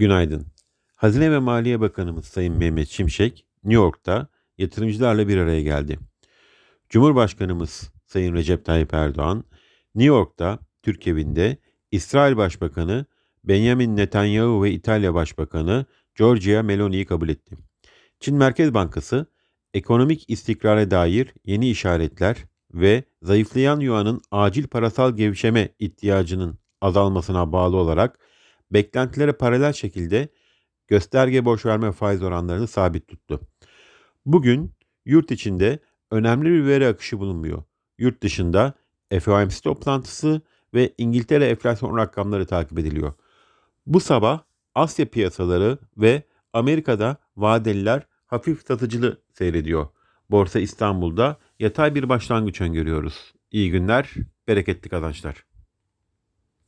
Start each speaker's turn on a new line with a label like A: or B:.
A: Günaydın. Hazine ve Maliye Bakanımız Sayın Mehmet Şimşek, New York'ta yatırımcılarla bir araya geldi. Cumhurbaşkanımız Sayın Recep Tayyip Erdoğan, New York'ta Türk evinde İsrail Başbakanı Benjamin Netanyahu ve İtalya Başbakanı Giorgia Meloni'yi kabul etti. Çin Merkez Bankası, ekonomik istikrara dair yeni işaretler ve zayıflayan yuanın acil parasal gevşeme ihtiyacının azalmasına bağlı olarak beklentilere paralel şekilde gösterge borç verme faiz oranlarını sabit tuttu. Bugün yurt içinde önemli bir veri akışı bulunmuyor. Yurt dışında FOMC toplantısı ve İngiltere enflasyon rakamları takip ediliyor. Bu sabah Asya piyasaları ve Amerika'da vadeliler hafif satıcılı seyrediyor. Borsa İstanbul'da yatay bir başlangıç öngörüyoruz. İyi günler, bereketli kazançlar.